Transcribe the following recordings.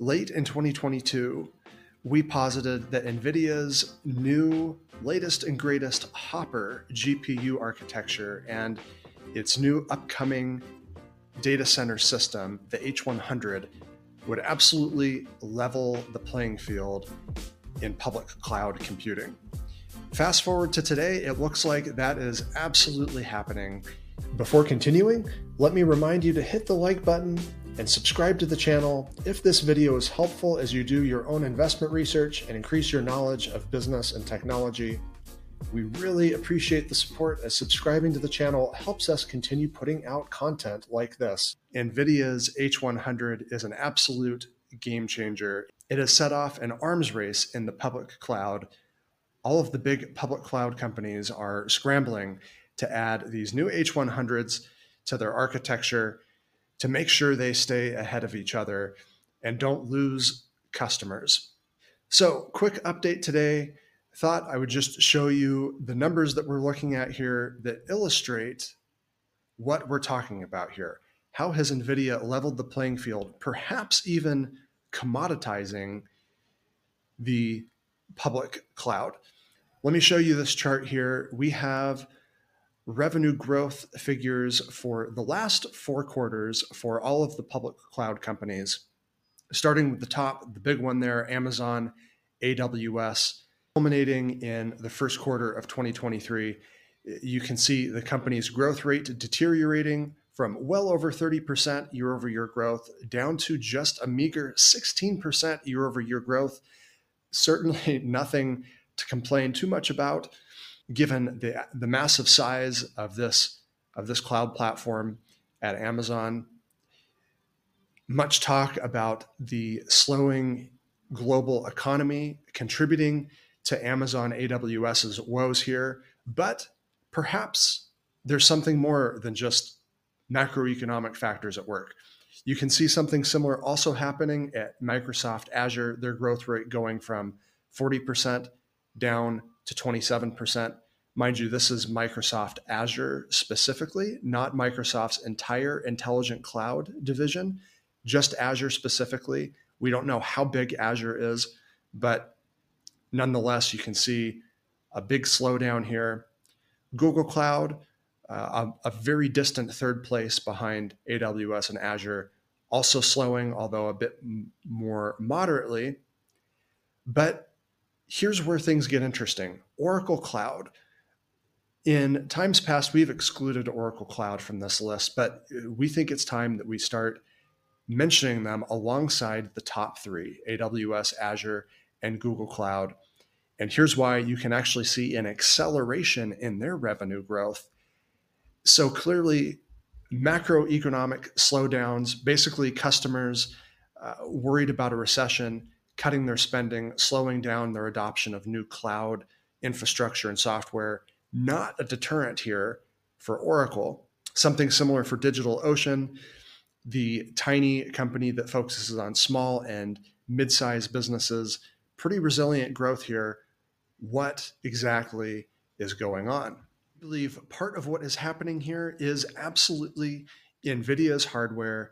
late in 2022, we posited that NVIDIA's new, latest, and greatest Hopper GPU architecture and its new upcoming data center system, the H100, would absolutely level the playing field in public cloud computing. Fast forward to today, it looks like that is absolutely happening. Before continuing, let me remind you to hit the like button and subscribe to the channel if this video is helpful as you do your own investment research and increase your knowledge of business and technology. We really appreciate the support as subscribing to the channel helps us continue putting out content like this. NVIDIA's H100 is an absolute game changer. It has set off an arms race in the public cloud. All of the big public cloud companies are scrambling to add these new H100s to their architecture to make sure they stay ahead of each other and don't lose customers. So, quick update today. Thought I would just show you the numbers that we're looking at here that illustrate what we're talking about here. How has NVIDIA leveled the playing field, perhaps even commoditizing the public cloud? Let me show you this chart here. We have revenue growth figures for the last four quarters for all of the public cloud companies, starting with the top, the big one there, Amazon, AWS, culminating in the first quarter of 2023. You can see the company's growth rate deteriorating from well over 30% year over year growth down to just a meager 16% year over year growth. Certainly nothing to complain too much about given the the massive size of this of this cloud platform at Amazon. Much talk about the slowing global economy contributing to Amazon AWS's woes here, but perhaps there's something more than just macroeconomic factors at work. You can see something similar also happening at Microsoft Azure, their growth rate going from 40% down to 27%. Mind you, this is Microsoft Azure specifically, not Microsoft's entire intelligent cloud division, just Azure specifically. We don't know how big Azure is, but nonetheless, you can see a big slowdown here. Google Cloud, uh, a, a very distant third place behind AWS and Azure, also slowing, although a bit m- more moderately. But here's where things get interesting Oracle Cloud. In times past, we've excluded Oracle Cloud from this list, but we think it's time that we start mentioning them alongside the top three AWS, Azure, and Google Cloud. And here's why you can actually see an acceleration in their revenue growth. So clearly, macroeconomic slowdowns, basically, customers uh, worried about a recession cutting their spending, slowing down their adoption of new cloud infrastructure and software, not a deterrent here for Oracle. Something similar for DigitalOcean, the tiny company that focuses on small and mid sized businesses. Pretty resilient growth here. What exactly is going on? I believe part of what is happening here is absolutely NVIDIA's hardware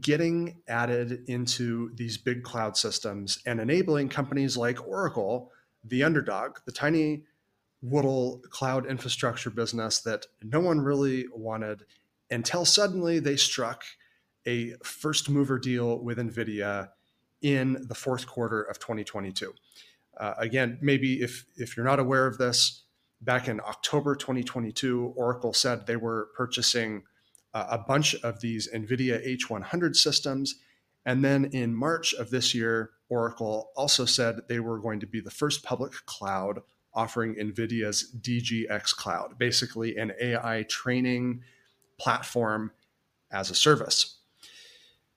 getting added into these big cloud systems and enabling companies like Oracle, the underdog, the tiny little cloud infrastructure business that no one really wanted until suddenly they struck a first mover deal with NVIDIA in the fourth quarter of 2022. Uh, again, maybe if, if you're not aware of this, back in October 2022, Oracle said they were purchasing uh, a bunch of these NVIDIA H100 systems. And then in March of this year, Oracle also said they were going to be the first public cloud offering NVIDIA's DGX Cloud, basically an AI training platform as a service.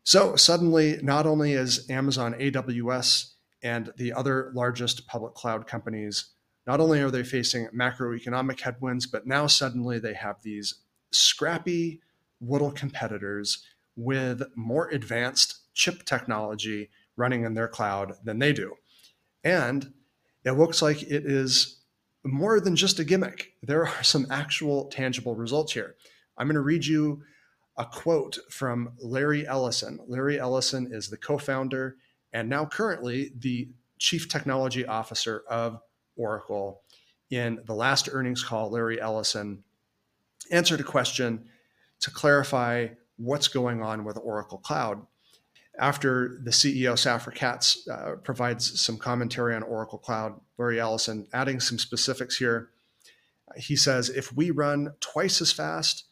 So suddenly, not only is Amazon AWS and the other largest public cloud companies, not only are they facing macroeconomic headwinds, but now suddenly they have these scrappy little competitors with more advanced chip technology running in their cloud than they do. And it looks like it is more than just a gimmick. There are some actual tangible results here. I'm going to read you a quote from Larry Ellison. Larry Ellison is the co founder and now currently the chief technology officer of Oracle. In the last earnings call, Larry Ellison answered a question to clarify what's going on with Oracle Cloud. After the CEO, Safra Catz, uh, provides some commentary on Oracle Cloud, Larry Ellison adding some specifics here. He says, if we run twice as fast,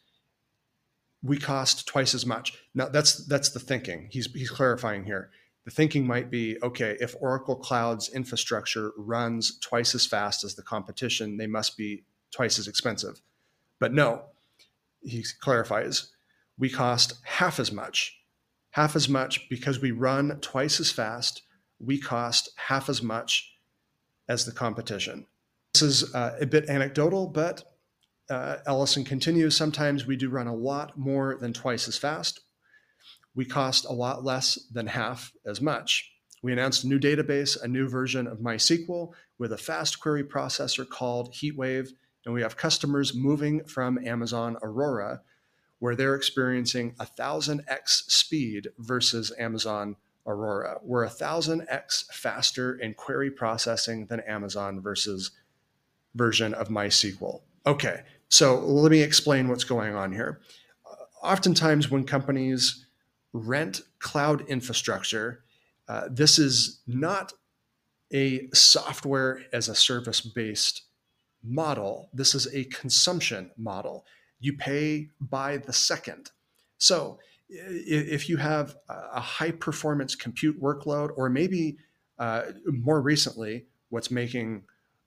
we cost twice as much. Now that's that's the thinking. He's he's clarifying here. The thinking might be, okay, if Oracle Cloud's infrastructure runs twice as fast as the competition, they must be twice as expensive. But no, he clarifies, we cost half as much. Half as much because we run twice as fast, we cost half as much as the competition. This is uh, a bit anecdotal, but uh, Ellison continues sometimes we do run a lot more than twice as fast. We cost a lot less than half as much. We announced a new database, a new version of MySQL with a fast query processor called HeatWave and we have customers moving from Amazon Aurora, where they're experiencing a thousand x speed versus Amazon Aurora. We're a thousand x faster in query processing than Amazon versus version of MySQL. Okay, so let me explain what's going on here. Oftentimes, when companies rent cloud infrastructure, uh, this is not a software as a service based model. This is a consumption model. You pay by the second. So if you have a high performance compute workload, or maybe uh, more recently, what's making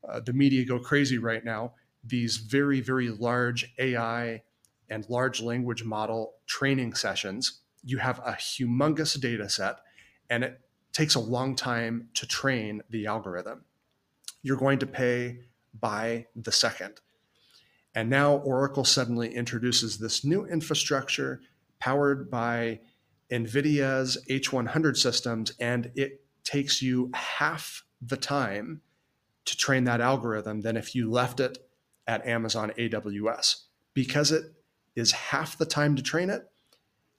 uh, the media go crazy right now, these very, very large AI and large language model training sessions, you have a humongous data set and it takes a long time to train the algorithm. You're going to pay by the second. And now Oracle suddenly introduces this new infrastructure powered by NVIDIA's H100 systems, and it takes you half the time to train that algorithm than if you left it at Amazon AWS because it is half the time to train it.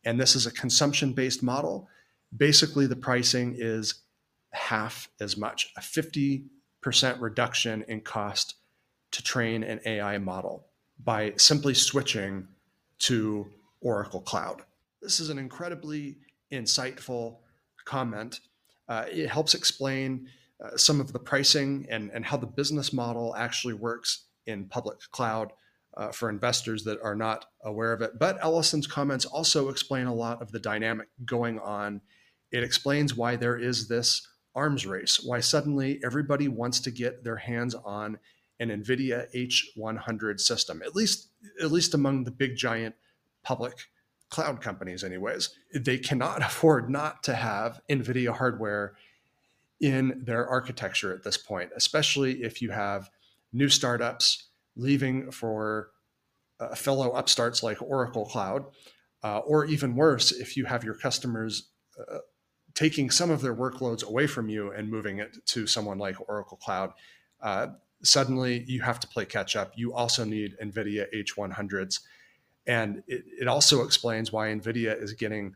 And this is a consumption based model. Basically, the pricing is half as much, a 50 percent reduction in cost to train an AI model by simply switching to Oracle Cloud. This is an incredibly insightful comment. Uh, it helps explain uh, some of the pricing and, and how the business model actually works in public cloud uh, for investors that are not aware of it. But Ellison's comments also explain a lot of the dynamic going on. It explains why there is this arms race, why suddenly everybody wants to get their hands on an NVIDIA H100 system, at least, at least among the big giant public cloud companies, anyways. They cannot afford not to have NVIDIA hardware in their architecture at this point, especially if you have new startups leaving for uh, fellow upstarts like Oracle Cloud, uh, or even worse, if you have your customers uh, taking some of their workloads away from you and moving it to someone like Oracle Cloud, uh, suddenly you have to play catch up. You also need NVIDIA H100s. And it, it also explains why NVIDIA is getting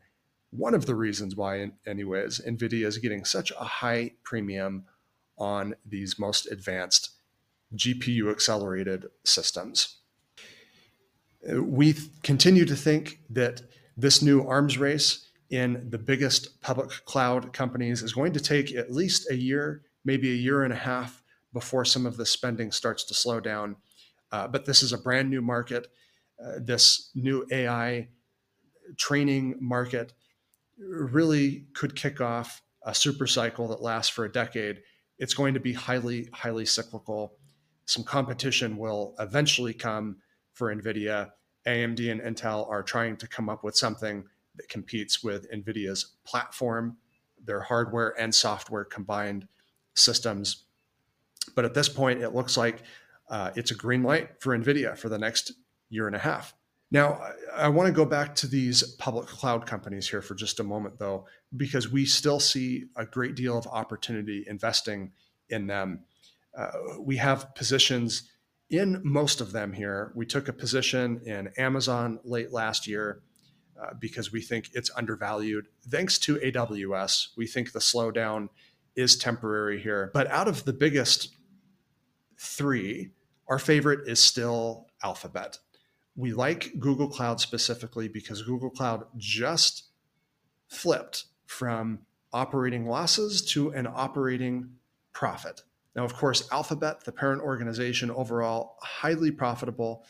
one of the reasons why, anyways, NVIDIA is getting such a high premium on these most advanced GPU accelerated systems. We continue to think that this new arms race in the biggest public cloud companies is going to take at least a year, maybe a year and a half before some of the spending starts to slow down. Uh, but this is a brand new market. Uh, this new AI training market really could kick off a super cycle that lasts for a decade. It's going to be highly, highly cyclical. Some competition will eventually come for NVIDIA. AMD and Intel are trying to come up with something that competes with NVIDIA's platform, their hardware and software combined systems. But at this point, it looks like uh, it's a green light for NVIDIA for the next year and a half. Now, I, I want to go back to these public cloud companies here for just a moment, though, because we still see a great deal of opportunity investing in them. Uh, we have positions in most of them here. We took a position in Amazon late last year uh, because we think it's undervalued. Thanks to AWS, we think the slowdown is temporary here. But out of the biggest three, our favorite is still Alphabet. We like Google Cloud specifically because Google Cloud just flipped from operating losses to an operating profit. Now, of course, Alphabet, the parent organization, overall highly profitable,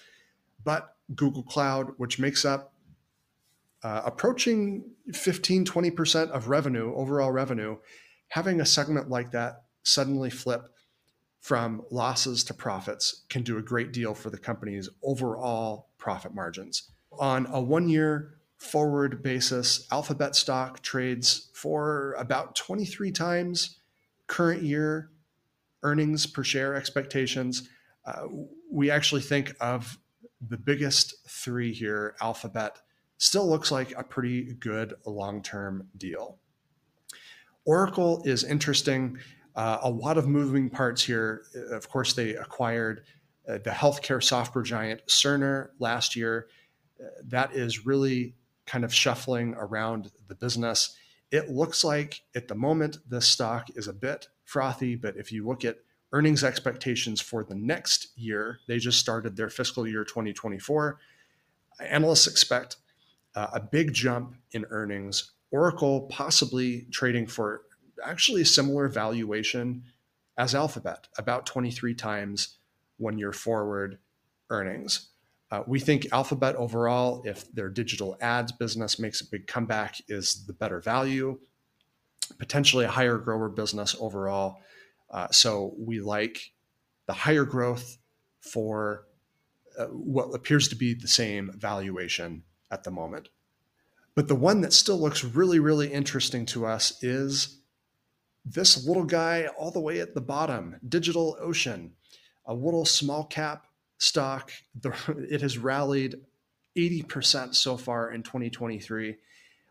but Google Cloud, which makes up uh, approaching 15, 20% of revenue, overall revenue, having a segment like that suddenly flip from losses to profits can do a great deal for the company's overall profit margins. On a one year forward basis, Alphabet stock trades for about 23 times current year earnings per share expectations. Uh, we actually think of the biggest three here, Alphabet, still looks like a pretty good long term deal. Oracle is interesting. Uh, a lot of moving parts here. Of course, they acquired uh, the healthcare software giant Cerner last year. Uh, that is really kind of shuffling around the business. It looks like at the moment this stock is a bit frothy, but if you look at earnings expectations for the next year, they just started their fiscal year 2024. Analysts expect uh, a big jump in earnings. Oracle possibly trading for actually a similar valuation as Alphabet, about 23 times one year forward earnings. Uh, we think Alphabet overall, if their digital ads business makes a big comeback, is the better value, potentially a higher grower business overall. Uh, so we like the higher growth for uh, what appears to be the same valuation at the moment. But the one that still looks really, really interesting to us is this little guy all the way at the bottom, Digital Ocean, a little small cap stock. It has rallied 80% so far in 2023.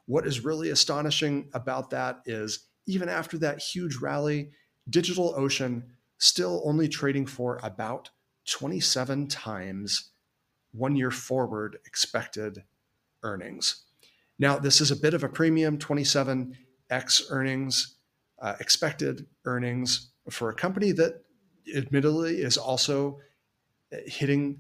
What is really astonishing about that is even after that huge rally, Digital Ocean still only trading for about 27 times one year forward expected earnings. Now, this is a bit of a premium 27x earnings, uh, expected earnings for a company that admittedly is also uh, hitting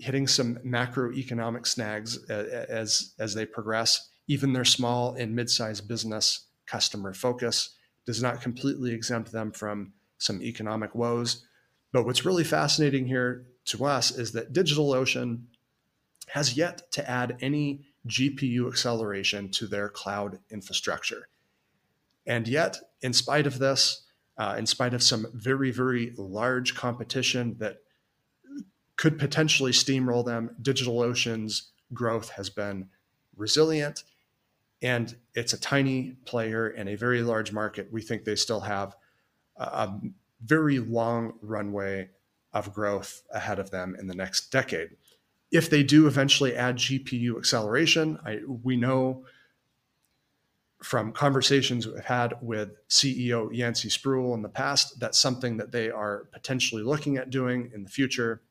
hitting some macroeconomic snags uh, as as they progress. Even their small and mid-sized business customer focus does not completely exempt them from some economic woes. But what's really fascinating here to us is that DigitalOcean has yet to add any GPU acceleration to their cloud infrastructure. And yet, in spite of this, uh, in spite of some very, very large competition that could potentially steamroll them, DigitalOcean's growth has been resilient. And it's a tiny player in a very large market. We think they still have a very long runway of growth ahead of them in the next decade if they do eventually add GPU acceleration, I, we know from conversations we've had with CEO Yancey Spruill in the past, that's something that they are potentially looking at doing in the future.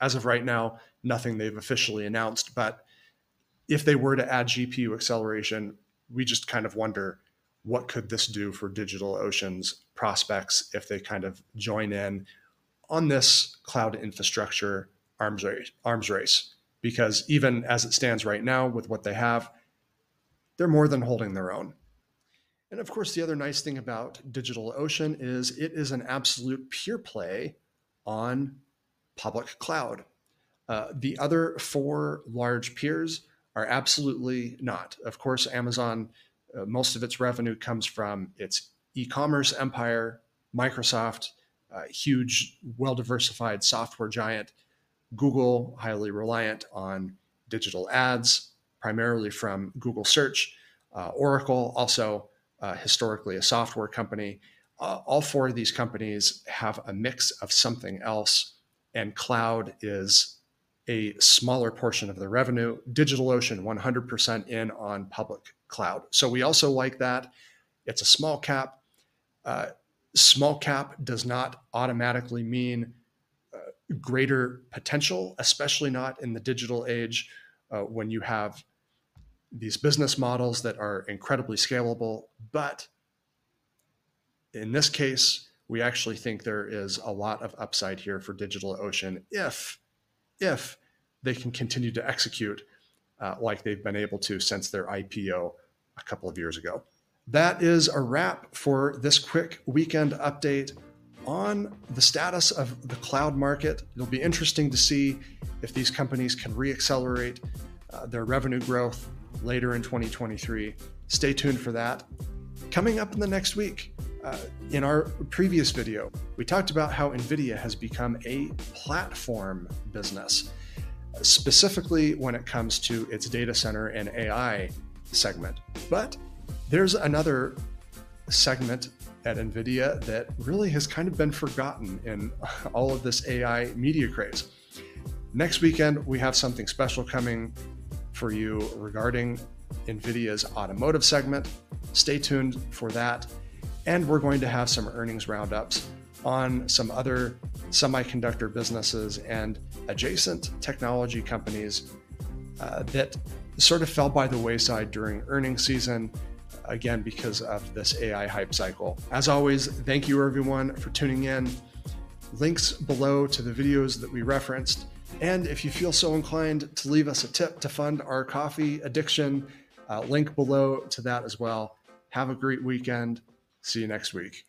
As of right now, nothing they've officially announced. But if they were to add GPU acceleration, we just kind of wonder what could this do for DigitalOcean's prospects if they kind of join in on this cloud infrastructure arms race, arms race because even as it stands right now with what they have, they're more than holding their own. And of course, the other nice thing about DigitalOcean is it is an absolute pure play on public cloud. Uh, the other four large peers are absolutely not. Of course, Amazon, uh, most of its revenue comes from its e commerce empire, Microsoft, uh, huge, well diversified software giant Google, highly reliant on digital ads, primarily from Google search. Uh, Oracle, also uh, historically a software company. Uh, all four of these companies have a mix of something else, and cloud is a smaller portion of the revenue. DigitalOcean, 100% in on public cloud. So we also like that. It's a small cap. Uh, small cap does not automatically mean greater potential, especially not in the digital age uh, when you have these business models that are incredibly scalable. But in this case, we actually think there is a lot of upside here for DigitalOcean if if they can continue to execute uh, like they've been able to since their IPO a couple of years ago. That is a wrap for this quick weekend update on the status of the cloud market. It'll be interesting to see if these companies can reaccelerate uh, their revenue growth later in 2023. Stay tuned for that. Coming up in the next week, uh, in our previous video, we talked about how NVIDIA has become a platform business, specifically when it comes to its data center and AI segment. But there's another segment at NVIDIA that really has kind of been forgotten in all of this AI media craze. Next weekend, we have something special coming for you regarding NVIDIA's automotive segment. Stay tuned for that. And we're going to have some earnings roundups on some other semiconductor businesses and adjacent technology companies uh, that sort of fell by the wayside during earnings season, again, because of this AI hype cycle. As always, thank you everyone for tuning in. Links below to the videos that we referenced. And if you feel so inclined to leave us a tip to fund our coffee addiction, uh, link below to that as well. Have a great weekend. See you next week.